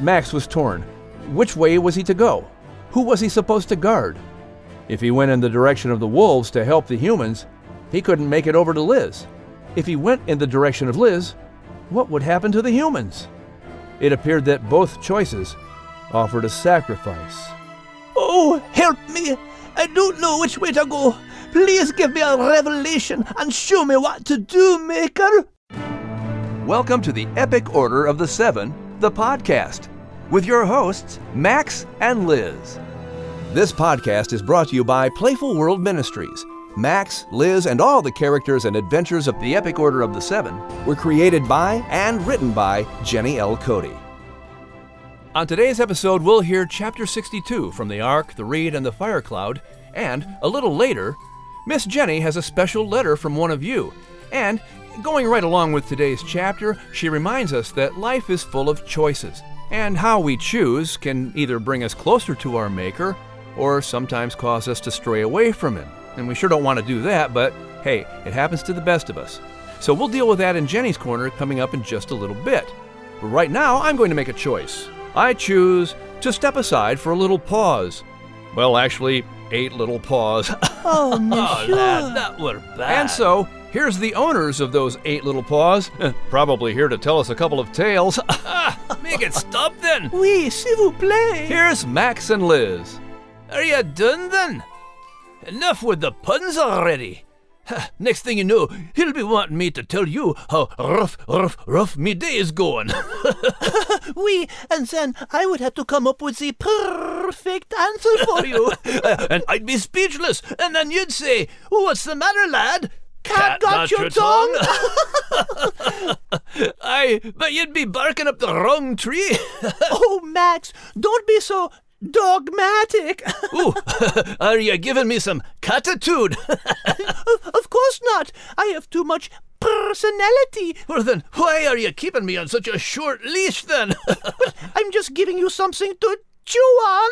Max was torn. Which way was he to go? Who was he supposed to guard? If he went in the direction of the wolves to help the humans, he couldn't make it over to Liz. If he went in the direction of Liz, what would happen to the humans? It appeared that both choices offered a sacrifice. Oh, help me! I don't know which way to go. Please give me a revelation and show me what to do, Maker. Welcome to the Epic Order of the Seven, the podcast, with your hosts, Max and Liz. This podcast is brought to you by Playful World Ministries. Max, Liz, and all the characters and adventures of the Epic Order of the Seven were created by and written by Jenny L. Cote. On today's episode, we'll hear Chapter 62 from the Ark, the Reed, and the Fire Cloud, and a little later, Miss Jenny has a special letter from one of you. And going right along with today's chapter, she reminds us that life is full of choices, and how we choose can either bring us closer to our Maker or sometimes cause us to stray away from Him. And we sure don't want to do that, but hey, it happens to the best of us. So we'll deal with that in Jenny's Corner coming up in just a little bit. But right now, I'm going to make a choice. I choose to step aside for a little pause. Well, actually, eight little paws. Oh, oh monsieur. lad, that were bad. and so, here's the owners of those eight little paws, probably here to tell us a couple of tales. Make it stop then. Oui, s'il vous plaît. Here's Max and Liz. Are you done then? Enough with the puns already. Next thing you know, he'll be wanting me to tell you how rough, rough, rough me day is going. Oui, and then I would have to come up with the perfect answer for you. Uh, and I'd be speechless, and then you'd say, What's the matter, lad? Cat got your tongue? Aye, but you'd be barking up the wrong tree. oh, Max, don't be so dogmatic. Ooh, are you giving me some catitude? of, of course not. I have too much personality. well, then, why are you keeping me on such a short leash then? I'm just giving you something to chew on.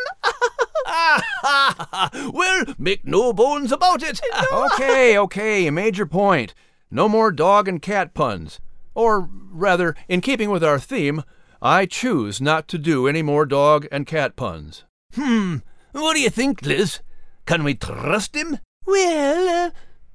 well, make no bones about it. Okay, okay, you made your point. No more dog and cat puns. Or, rather, in keeping with our theme, I choose not to do any more dog and cat puns. Hmm, what do you think, Liz? Can we trust him? well, uh,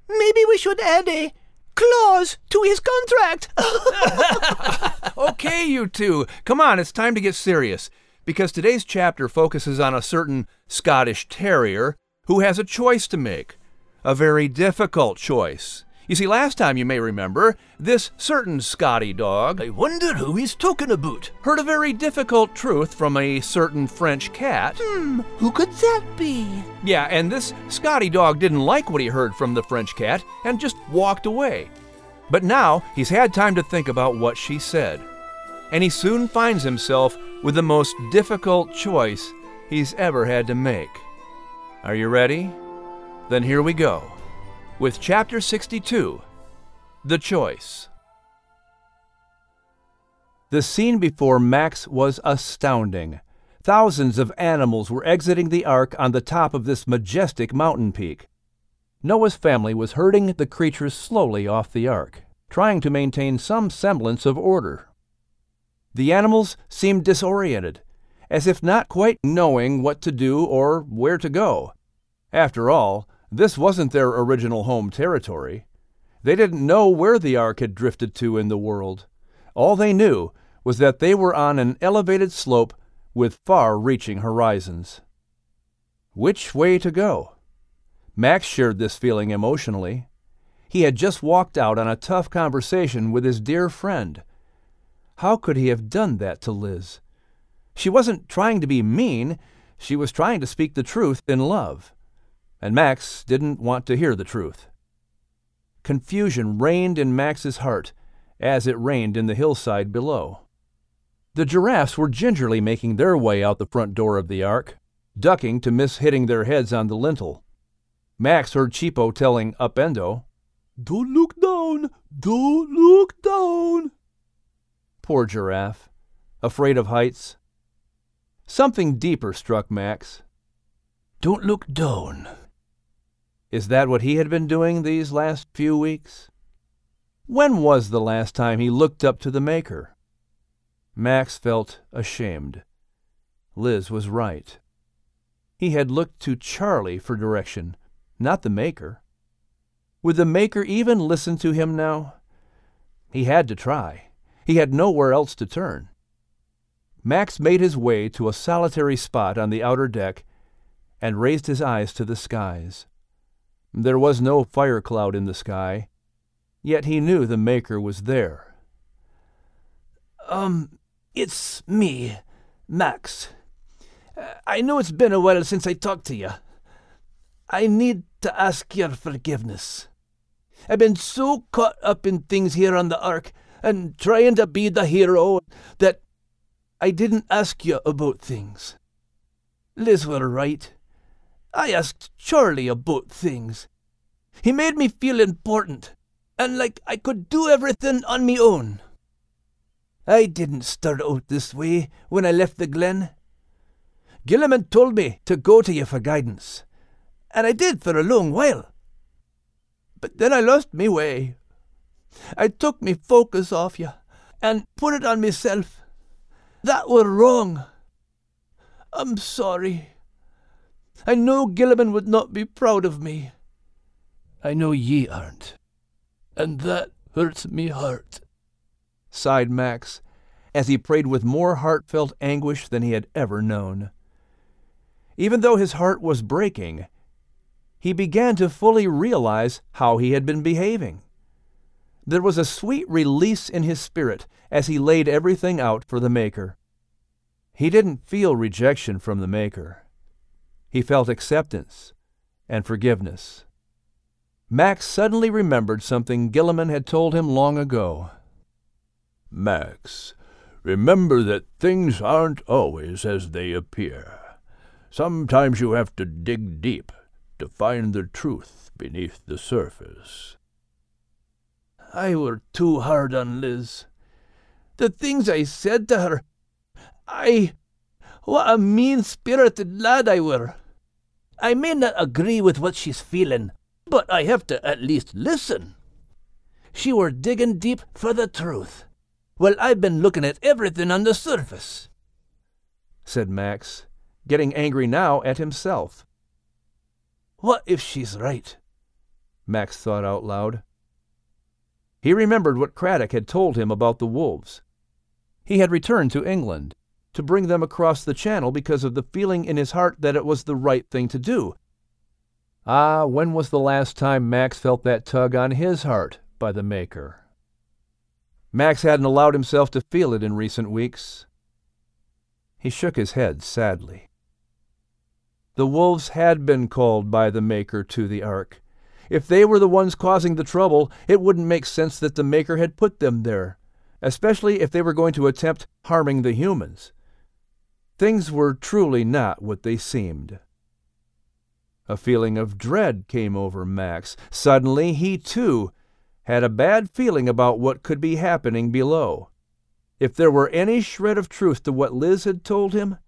maybe we should add a clause to his contract. Okay, you two, come on, it's time to get serious. Because today's chapter focuses on a certain Scottish terrier who has a choice to make. A very difficult choice. You see, last time you may remember, this certain Scotty dog I wonder who he's talking about. heard a very difficult truth from a certain French cat. hmm, who could that be? Yeah, and this Scotty dog didn't like what he heard from the French cat and just walked away. But now he's had time to think about what she said. And he soon finds himself with the most difficult choice he's ever had to make. Are you ready? Then here we go with Chapter 62 The Choice. The scene before Max was astounding. Thousands of animals were exiting the ark on the top of this majestic mountain peak. Noah's family was herding the creatures slowly off the ark, trying to maintain some semblance of order. The animals seemed disoriented, as if not quite knowing what to do or where to go. After all, this wasn't their original home territory. They didn't know where the ark had drifted to in the world. All they knew was that they were on an elevated slope with far reaching horizons. Which way to go? Max shared this feeling emotionally. He had just walked out on a tough conversation with his dear friend. How could he have done that to Liz? She wasn't trying to be mean, she was trying to speak the truth in love. And Max didn't want to hear the truth. Confusion reigned in Max's heart, as it reigned in the hillside below. The giraffes were gingerly making their way out the front door of the ark, ducking to miss hitting their heads on the lintel. Max heard Chipo telling Upendo, Don't look down! Don't look down! Poor giraffe, afraid of heights. Something deeper struck Max. Don't look down. Is that what he had been doing these last few weeks? When was the last time he looked up to the Maker? Max felt ashamed. Liz was right. He had looked to Charlie for direction, not the Maker. Would the Maker even listen to him now? He had to try. He had nowhere else to turn. Max made his way to a solitary spot on the outer deck and raised his eyes to the skies. There was no fire cloud in the sky, yet he knew the Maker was there. Um, it's me, Max. I know it's been a while since I talked to you. I need to ask your forgiveness. I've been so caught up in things here on the Ark and trying to be the hero that I didn't ask you about things. Liz were right. I asked Charlie about things. He made me feel important and like I could do everything on me own. I didn't start out this way when I left the glen. Gillamon told me to go to you for guidance, and I did for a long while. But then I lost me way. I took me focus off you and put it on myself. That were wrong. I'm sorry. I know Gillamon would not be proud of me. I know ye aren't. And that hurts me heart sighed Max, as he prayed with more heartfelt anguish than he had ever known. Even though his heart was breaking, he began to fully realize how he had been behaving. There was a sweet release in his spirit as he laid everything out for the Maker. He didn't feel rejection from the Maker. He felt acceptance and forgiveness. Max suddenly remembered something Gillamon had told him long ago. Max, remember that things aren't always as they appear. Sometimes you have to dig deep to find the truth beneath the surface. I were too hard on Liz. The things I said to her, I. What a mean spirited lad I were. I may not agree with what she's feeling, but I have to at least listen. She were digging deep for the truth. Well, I've been looking at everything on the surface, said Max, getting angry now at himself. What if she's right? Max thought out loud. He remembered what Craddock had told him about the wolves. He had returned to England to bring them across the channel because of the feeling in his heart that it was the right thing to do. Ah, when was the last time Max felt that tug on his heart by the Maker? Max hadn't allowed himself to feel it in recent weeks. He shook his head sadly. The wolves had been called by the Maker to the ark. If they were the ones causing the trouble, it wouldn't make sense that the Maker had put them there, especially if they were going to attempt harming the humans. Things were truly not what they seemed. A feeling of dread came over Max. Suddenly, he too had a bad feeling about what could be happening below. If there were any shred of truth to what Liz had told him,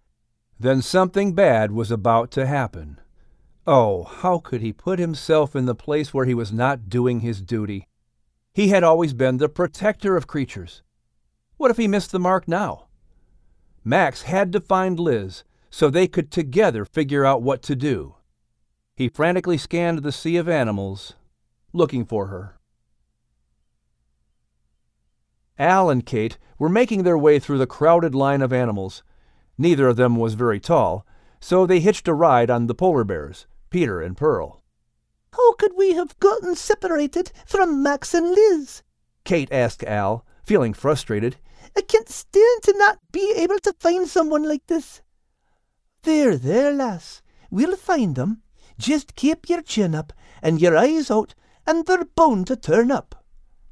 then something bad was about to happen. Oh, how could he put himself in the place where he was not doing his duty? He had always been the protector of creatures. What if he missed the mark now? Max had to find Liz so they could together figure out what to do. He frantically scanned the sea of animals, looking for her. Al and Kate were making their way through the crowded line of animals. Neither of them was very tall, so they hitched a ride on the polar bears, Peter and Pearl. How could we have gotten separated from Max and Liz? Kate asked Al, feeling frustrated. I can't stand to not be able to find someone like this. There, there, lass. We'll find them. Just keep your chin up and your eyes out, and they're bound to turn up,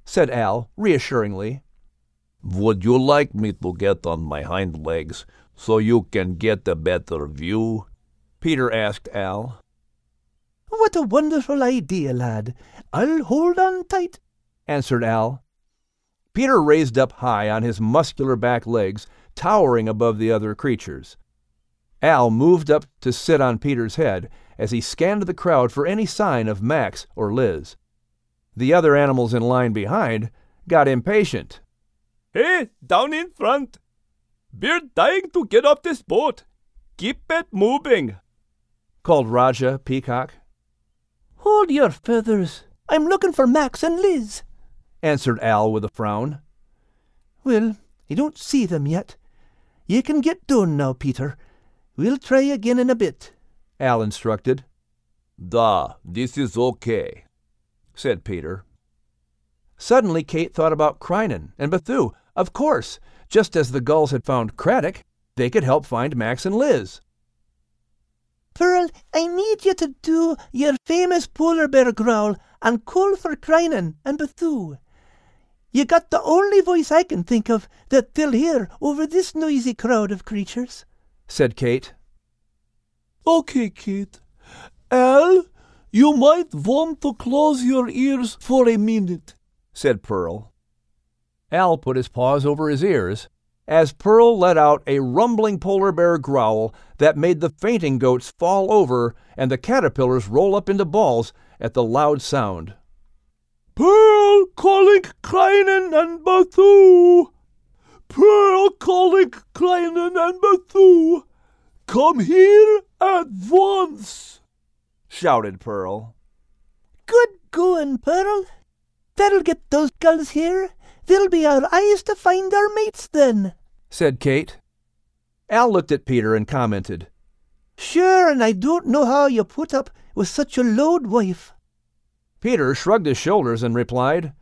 said Al reassuringly. Would you like me to get on my hind legs so you can get a better view? Peter asked Al. What a wonderful idea, lad. I'll hold on tight, answered Al. Peter raised up high on his muscular back legs, towering above the other creatures. Al moved up to sit on Peter's head as he scanned the crowd for any sign of Max or Liz. The other animals in line behind got impatient Hey, down in front, We're dying to get off this boat. Keep it moving, called Rajah Peacock. Hold your feathers. I'm looking for Max and Liz, answered Al with a frown. Well, I don't see them yet. You can get done now, Peter. We'll try again in a bit, Al instructed. Da, this is okay, said Peter. Suddenly Kate thought about Crinan and Bethu. Of course, just as the gulls had found Craddock, they could help find Max and Liz. Pearl, I need you to do your famous polar bear growl and call for Crinan and Bethu. You got the only voice I can think of that they'll hear over this noisy crowd of creatures, said Kate. Okay, Kate. Al, you might want to close your ears for a minute, said Pearl. Al put his paws over his ears as Pearl let out a rumbling polar bear growl that made the fainting goats fall over and the caterpillars roll up into balls at the loud sound. Pearl calling Crinan and Bethu! Pearl calling Crinan and Bethu! Come here at once! shouted Pearl. Good going, Pearl. That'll get those gulls here. They'll be our eyes to find our mates then said Kate. Al looked at Peter and commented, Sure, and I don't know how you put up with such a loud wife. Peter shrugged his shoulders and replied,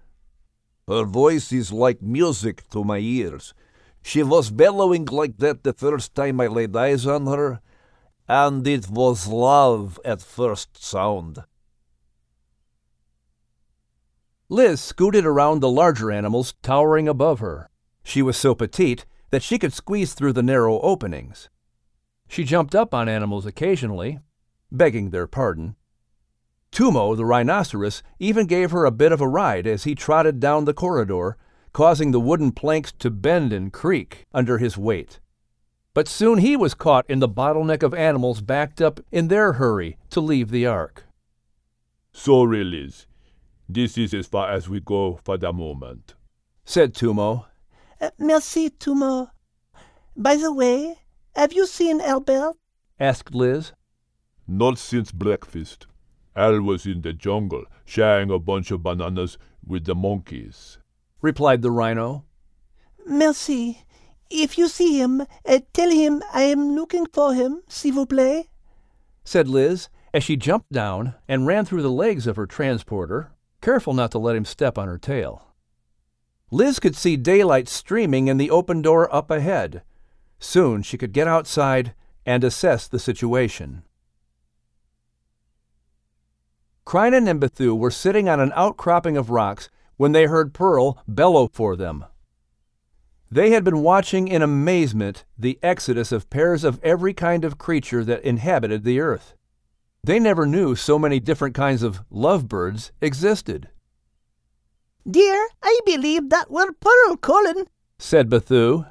Her voice is like music to my ears. She was bellowing like that the first time I laid eyes on her, and it was love at first sound. Liz scooted around the larger animals towering above her. She was so petite that she could squeeze through the narrow openings. She jumped up on animals occasionally, begging their pardon. Tumo, the rhinoceros, even gave her a bit of a ride as he trotted down the corridor, causing the wooden planks to bend and creak under his weight. But soon he was caught in the bottleneck of animals backed up in their hurry to leave the ark. Sorry, Liz. This is as far as we go for the moment, said Tumo, merci, Tumo. By the way, have you seen Albert? asked Liz. Not since breakfast. Al was in the jungle, sharing a bunch of bananas with the monkeys, replied the rhino. Merci. If you see him, uh, tell him I am looking for him, s'il vous plaît, said Liz as she jumped down and ran through the legs of her transporter, careful not to let him step on her tail. Liz could see daylight streaming in the open door up ahead. Soon she could get outside and assess the situation. Crinan and Bethu were sitting on an outcropping of rocks when they heard Pearl bellow for them. They had been watching in amazement the exodus of pairs of every kind of creature that inhabited the earth. They never knew so many different kinds of lovebirds existed. Dear, I believe that were Pearl calling, said Bethu.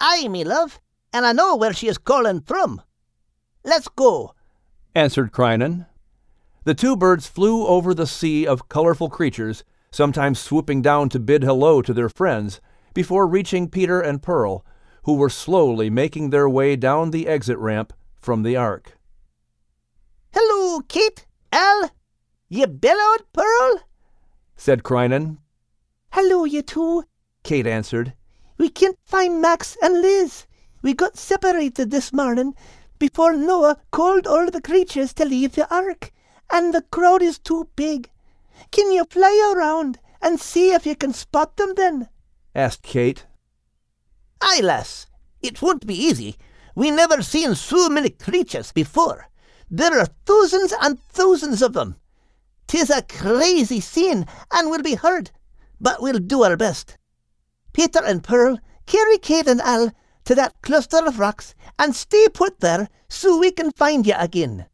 Aye, me love, and I know where she is calling from. Let's go, answered Crinan. The two birds flew over the sea of colorful creatures, sometimes swooping down to bid hello to their friends, before reaching Peter and Pearl, who were slowly making their way down the exit ramp from the ark. Hello, Kate, Al. ye bellowed, Pearl? Said Crinan. Hello, you two, Kate answered. We can't find Max and Liz. We got separated this morning before Noah called all the creatures to leave the ark, and the crowd is too big. Can you fly around and see if you can spot them then? asked Kate. Aye, lass. It won't be easy. We never seen so many creatures before. There are thousands and thousands of them. 'Tis a crazy scene, and we'll be hurt, but we'll do our best. Peter and Pearl, carry Kate and Al to that cluster of rocks and stay put there so we can find you again.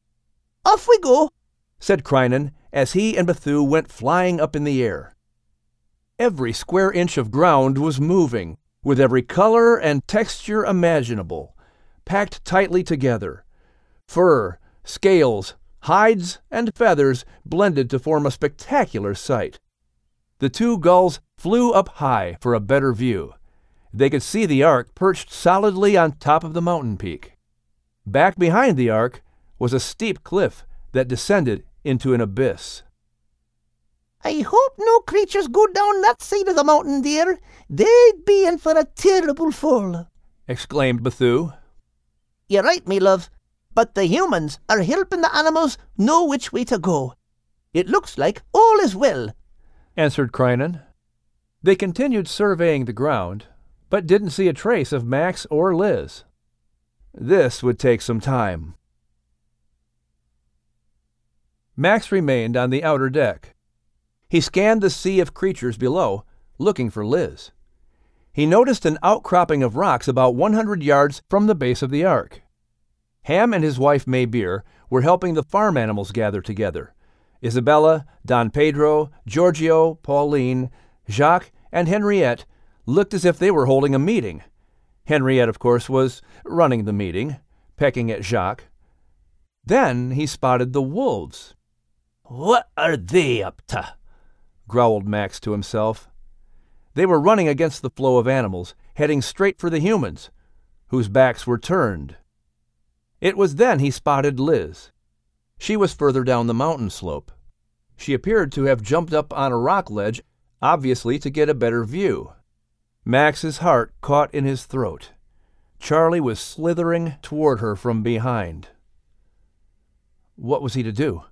Off we go, said Crinan as he and Bethu went flying up in the air. Every square inch of ground was moving, with every color and texture imaginable, packed tightly together. Fur, scales, hides and feathers blended to form a spectacular sight. The two gulls flew up high for a better view. They could see the ark perched solidly on top of the mountain peak. Back behind the ark was a steep cliff that descended into an abyss. I hope no creatures go down that side of the mountain, dear. They'd be in for a terrible fall. exclaimed Bethu. You're right, me love. But the humans are helping the animals know which way to go. It looks like all is well. answered Crinan. They continued surveying the ground, but didn't see a trace of Max or Liz. This would take some time. Max remained on the outer deck. He scanned the sea of creatures below, looking for Liz. He noticed an outcropping of rocks about 100 yards from the base of the ark. Ham and his wife Maybeer were helping the farm animals gather together. Isabella, Don Pedro, Giorgio, Pauline, Jacques, and Henriette looked as if they were holding a meeting. Henriette, of course, was running the meeting, pecking at Jacques. Then he spotted the wolves. What are they up to? growled Max to himself. They were running against the flow of animals, heading straight for the humans, whose backs were turned. It was then he spotted Liz. She was further down the mountain slope. She appeared to have jumped up on a rock ledge, obviously to get a better view. Max's heart caught in his throat. Charlie was slithering toward her from behind. What was he to do?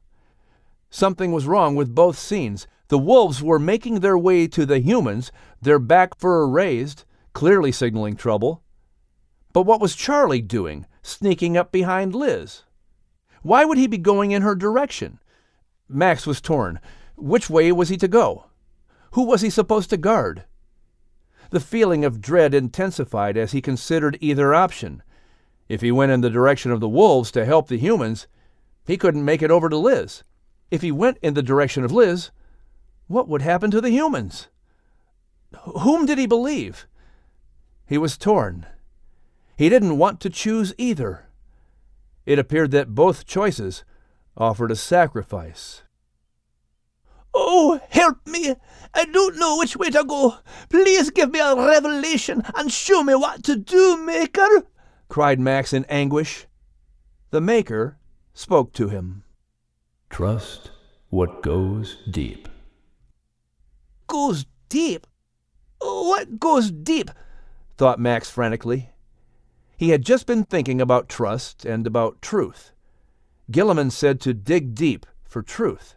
Something was wrong with both scenes. The wolves were making their way to the humans, their back fur raised, clearly signaling trouble. But what was Charlie doing, sneaking up behind Liz? Why would he be going in her direction? Max was torn. Which way was he to go? Who was he supposed to guard? The feeling of dread intensified as he considered either option. If he went in the direction of the wolves to help the humans, he couldn't make it over to Liz. If he went in the direction of Liz, what would happen to the humans? Whom did he believe? He was torn. He didn't want to choose either. It appeared that both choices offered a sacrifice. Oh, help me! I don't know which way to go. Please give me a revelation and show me what to do, Maker! cried Max in anguish. The Maker spoke to him. Trust what goes deep. Goes deep? What goes deep? thought Max frantically. He had just been thinking about trust and about truth. Gillamon said to dig deep for truth.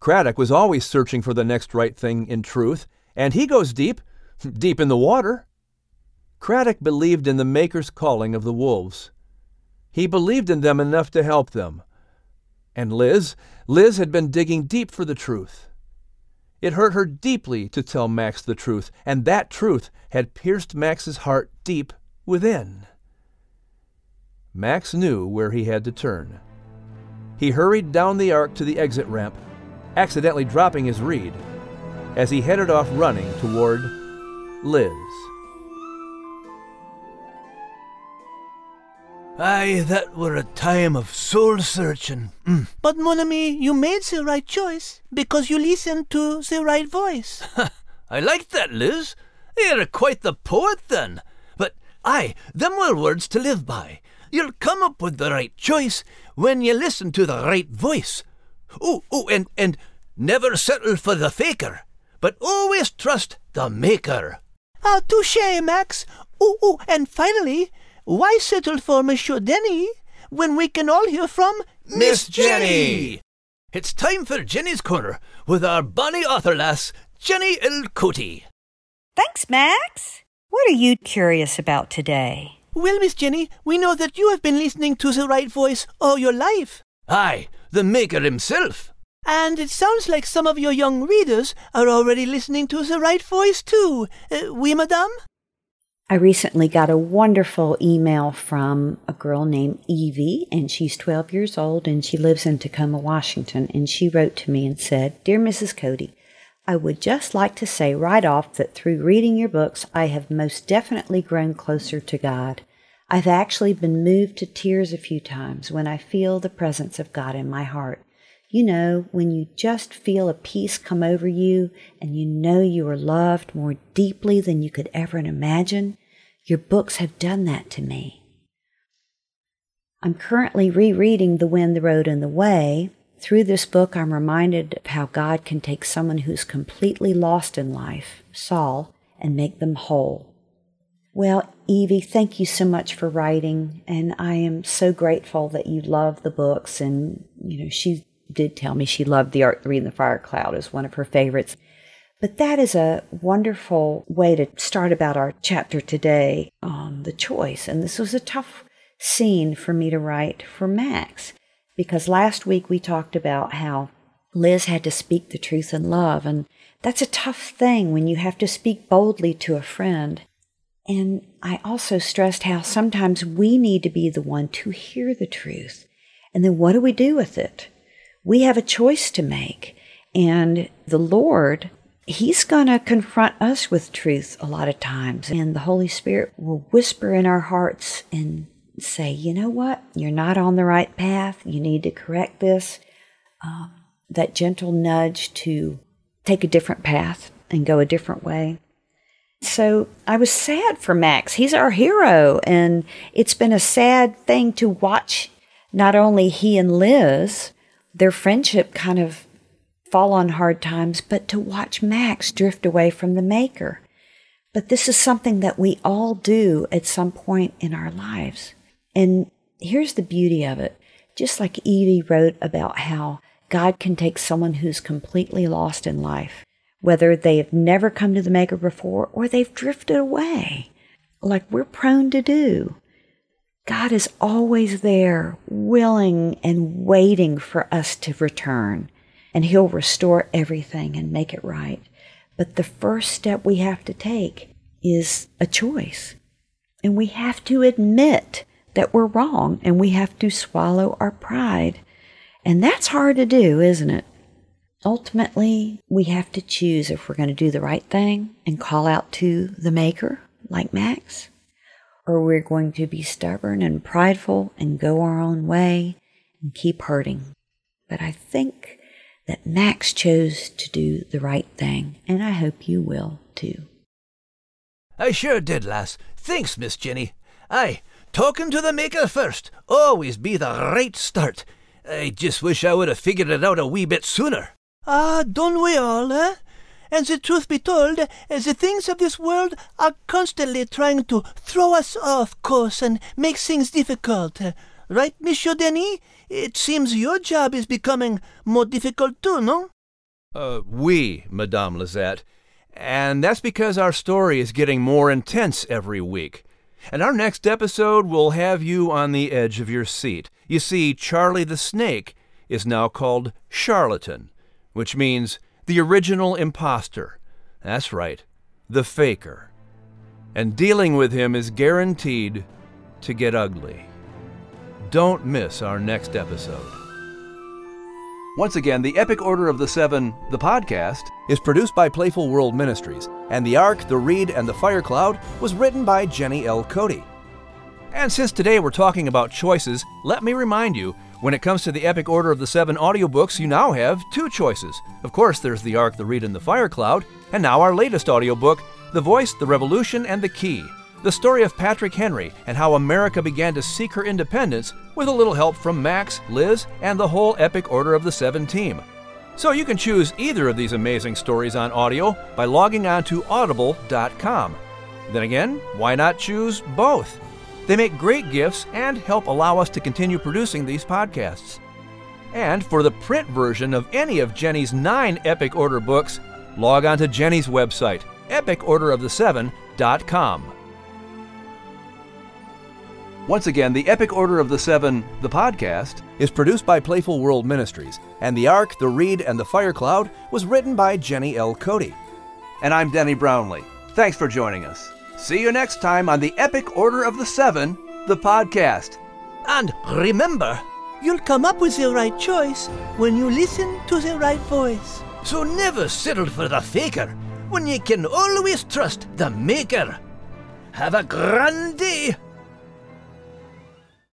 Craddock was always searching for the next right thing in truth, and he goes deep, deep in the water. Craddock believed in the Maker's calling of the wolves. He believed in them enough to help them. And Liz, Liz had been digging deep for the truth. It hurt her deeply to tell Max the truth, and that truth had pierced Max's heart deep within. Max knew where he had to turn. He hurried down the ark to the exit ramp, accidentally dropping his reed, as he headed off running toward Liz. Aye, that were a time of soul searching. Mm. But, mon ami, you made the right choice because you listened to the right voice. I like that, Liz. You're quite the poet then. But aye, them were words to live by. You'll come up with the right choice when you listen to the right voice. Oh, oh, and and never settle for the faker, but always trust the maker. Ah, touche, Max. Oh, oh, and finally, why settle for Monsieur Denny when we can all hear from Miss Jenny! It's time for Jenny's Corner with our bonny author lass, Jenny L. Cote. Thanks, Max. What are you curious about today? Well, Miss Jenny, we know that you have been listening to the right voice all your life. Aye, the maker himself. And it sounds like some of your young readers are already listening to the right voice too. Uh, oui, madame? I recently got a wonderful email from a girl named Evie, and she's 12 years old and she lives in Tacoma, Washington. And she wrote to me and said, Dear Mrs. Cote, I would just like to say right off that through reading your books, I have most definitely grown closer to God. I've actually been moved to tears a few times when I feel the presence of God in my heart. You know, when you just feel a peace come over you and you know you are loved more deeply than you could ever imagine, your books have done that to me. I'm currently rereading The Wind, the Road, and the Way. Through this book, I'm reminded of how God can take someone who's completely lost in life, Saul, and make them whole. Well, Evie, thank you so much for writing, and I am so grateful that you love the books. And you know, she did tell me she loved the Ark the Reed, and the Fire Cloud as one of her favorites. But that is a wonderful way to start about our chapter today on the choice. And this was a tough scene for me to write for Max because last week we talked about how Liz had to speak the truth in love. And that's a tough thing when you have to speak boldly to a friend. And I also stressed how sometimes we need to be the one to hear the truth. And then what do we do with it? We have a choice to make. And the Lord, He's going to confront us with truth a lot of times. And the Holy Spirit will whisper in our hearts and say, you know what? You're not on the right path. You need to correct this. Um, that gentle nudge to take a different path and go a different way. So I was sad for Max. He's our hero. And it's been a sad thing to watch not only he and Liz, their friendship kind of fall on hard times, but to watch Max drift away from the Maker. But this is something that we all do at some point in our lives. And here's the beauty of it. Just like Evie wrote about how God can take someone who's completely lost in life, whether they have never come to the Maker before or they've drifted away, like we're prone to do. God is always there, willing and waiting for us to return, and He'll restore everything and make it right. But the first step we have to take is a choice. And we have to admit that we're wrong and we have to swallow our pride. And that's hard to do, isn't it? Ultimately, we have to choose if we're going to do the right thing and call out to the Maker, like Max, or we're going to be stubborn and prideful and go our own way and keep hurting. But I think that Max chose to do the right thing, and I hope you will too. I sure did, lass. Thanks, Miss Jenny. Aye, talking to the Maker first always be the right start. I just wish I would have figured it out a wee bit sooner. Ah, don't oui all, eh? And the truth be told, the things of this world are constantly trying to throw us off course and make things difficult. Right, Monsieur Denis? It seems your job is becoming more difficult too, no? Uh, we, Madame Lisette. And that's because our story is getting more intense every week. And our next episode will have you on the edge of your seat. You see, Charlie the Snake is now called Charlatan, which means the original impostor. That's right, the faker. And dealing with him is guaranteed to get ugly. Don't miss our next episode. Once again, the Epic Order of the Seven, the podcast, is produced by Playful World Ministries, and The Ark, The Reed, and The Fire Cloud was written by Jenny L. Cote. And since today we're talking about choices, let me remind you when it comes to the Epic Order of the Seven audiobooks, you now have two choices. Of course, there's The Ark, The Reed, and The Fire Cloud, and now our latest audiobook, The Voice, The Revolution, and The Key. The story of Patrick Henry and how America began to seek her independence with a little help from Max, Liz, and the whole Epic Order of the Seven team. So you can choose either of these amazing stories on audio by logging on to audible.com. Then again, why not choose both? They make great gifts and help allow us to continue producing these podcasts. And for the print version of any of Jenny's nine Epic Order books, log on to Jenny's website, epicorderoftheseven.com. Once again, the Epic Order of the Seven, the podcast, is produced by Playful World Ministries, and The Ark, The Reed, and The Fire Cloud was written by Jenny L. Cote. And I'm Denny Brownlee. Thanks for joining us. See you next time on the Epic Order of the Seven, the podcast. And remember, you'll come up with the right choice when you listen to the right voice. So never settle for the faker when you can always trust the maker. Have a grand day.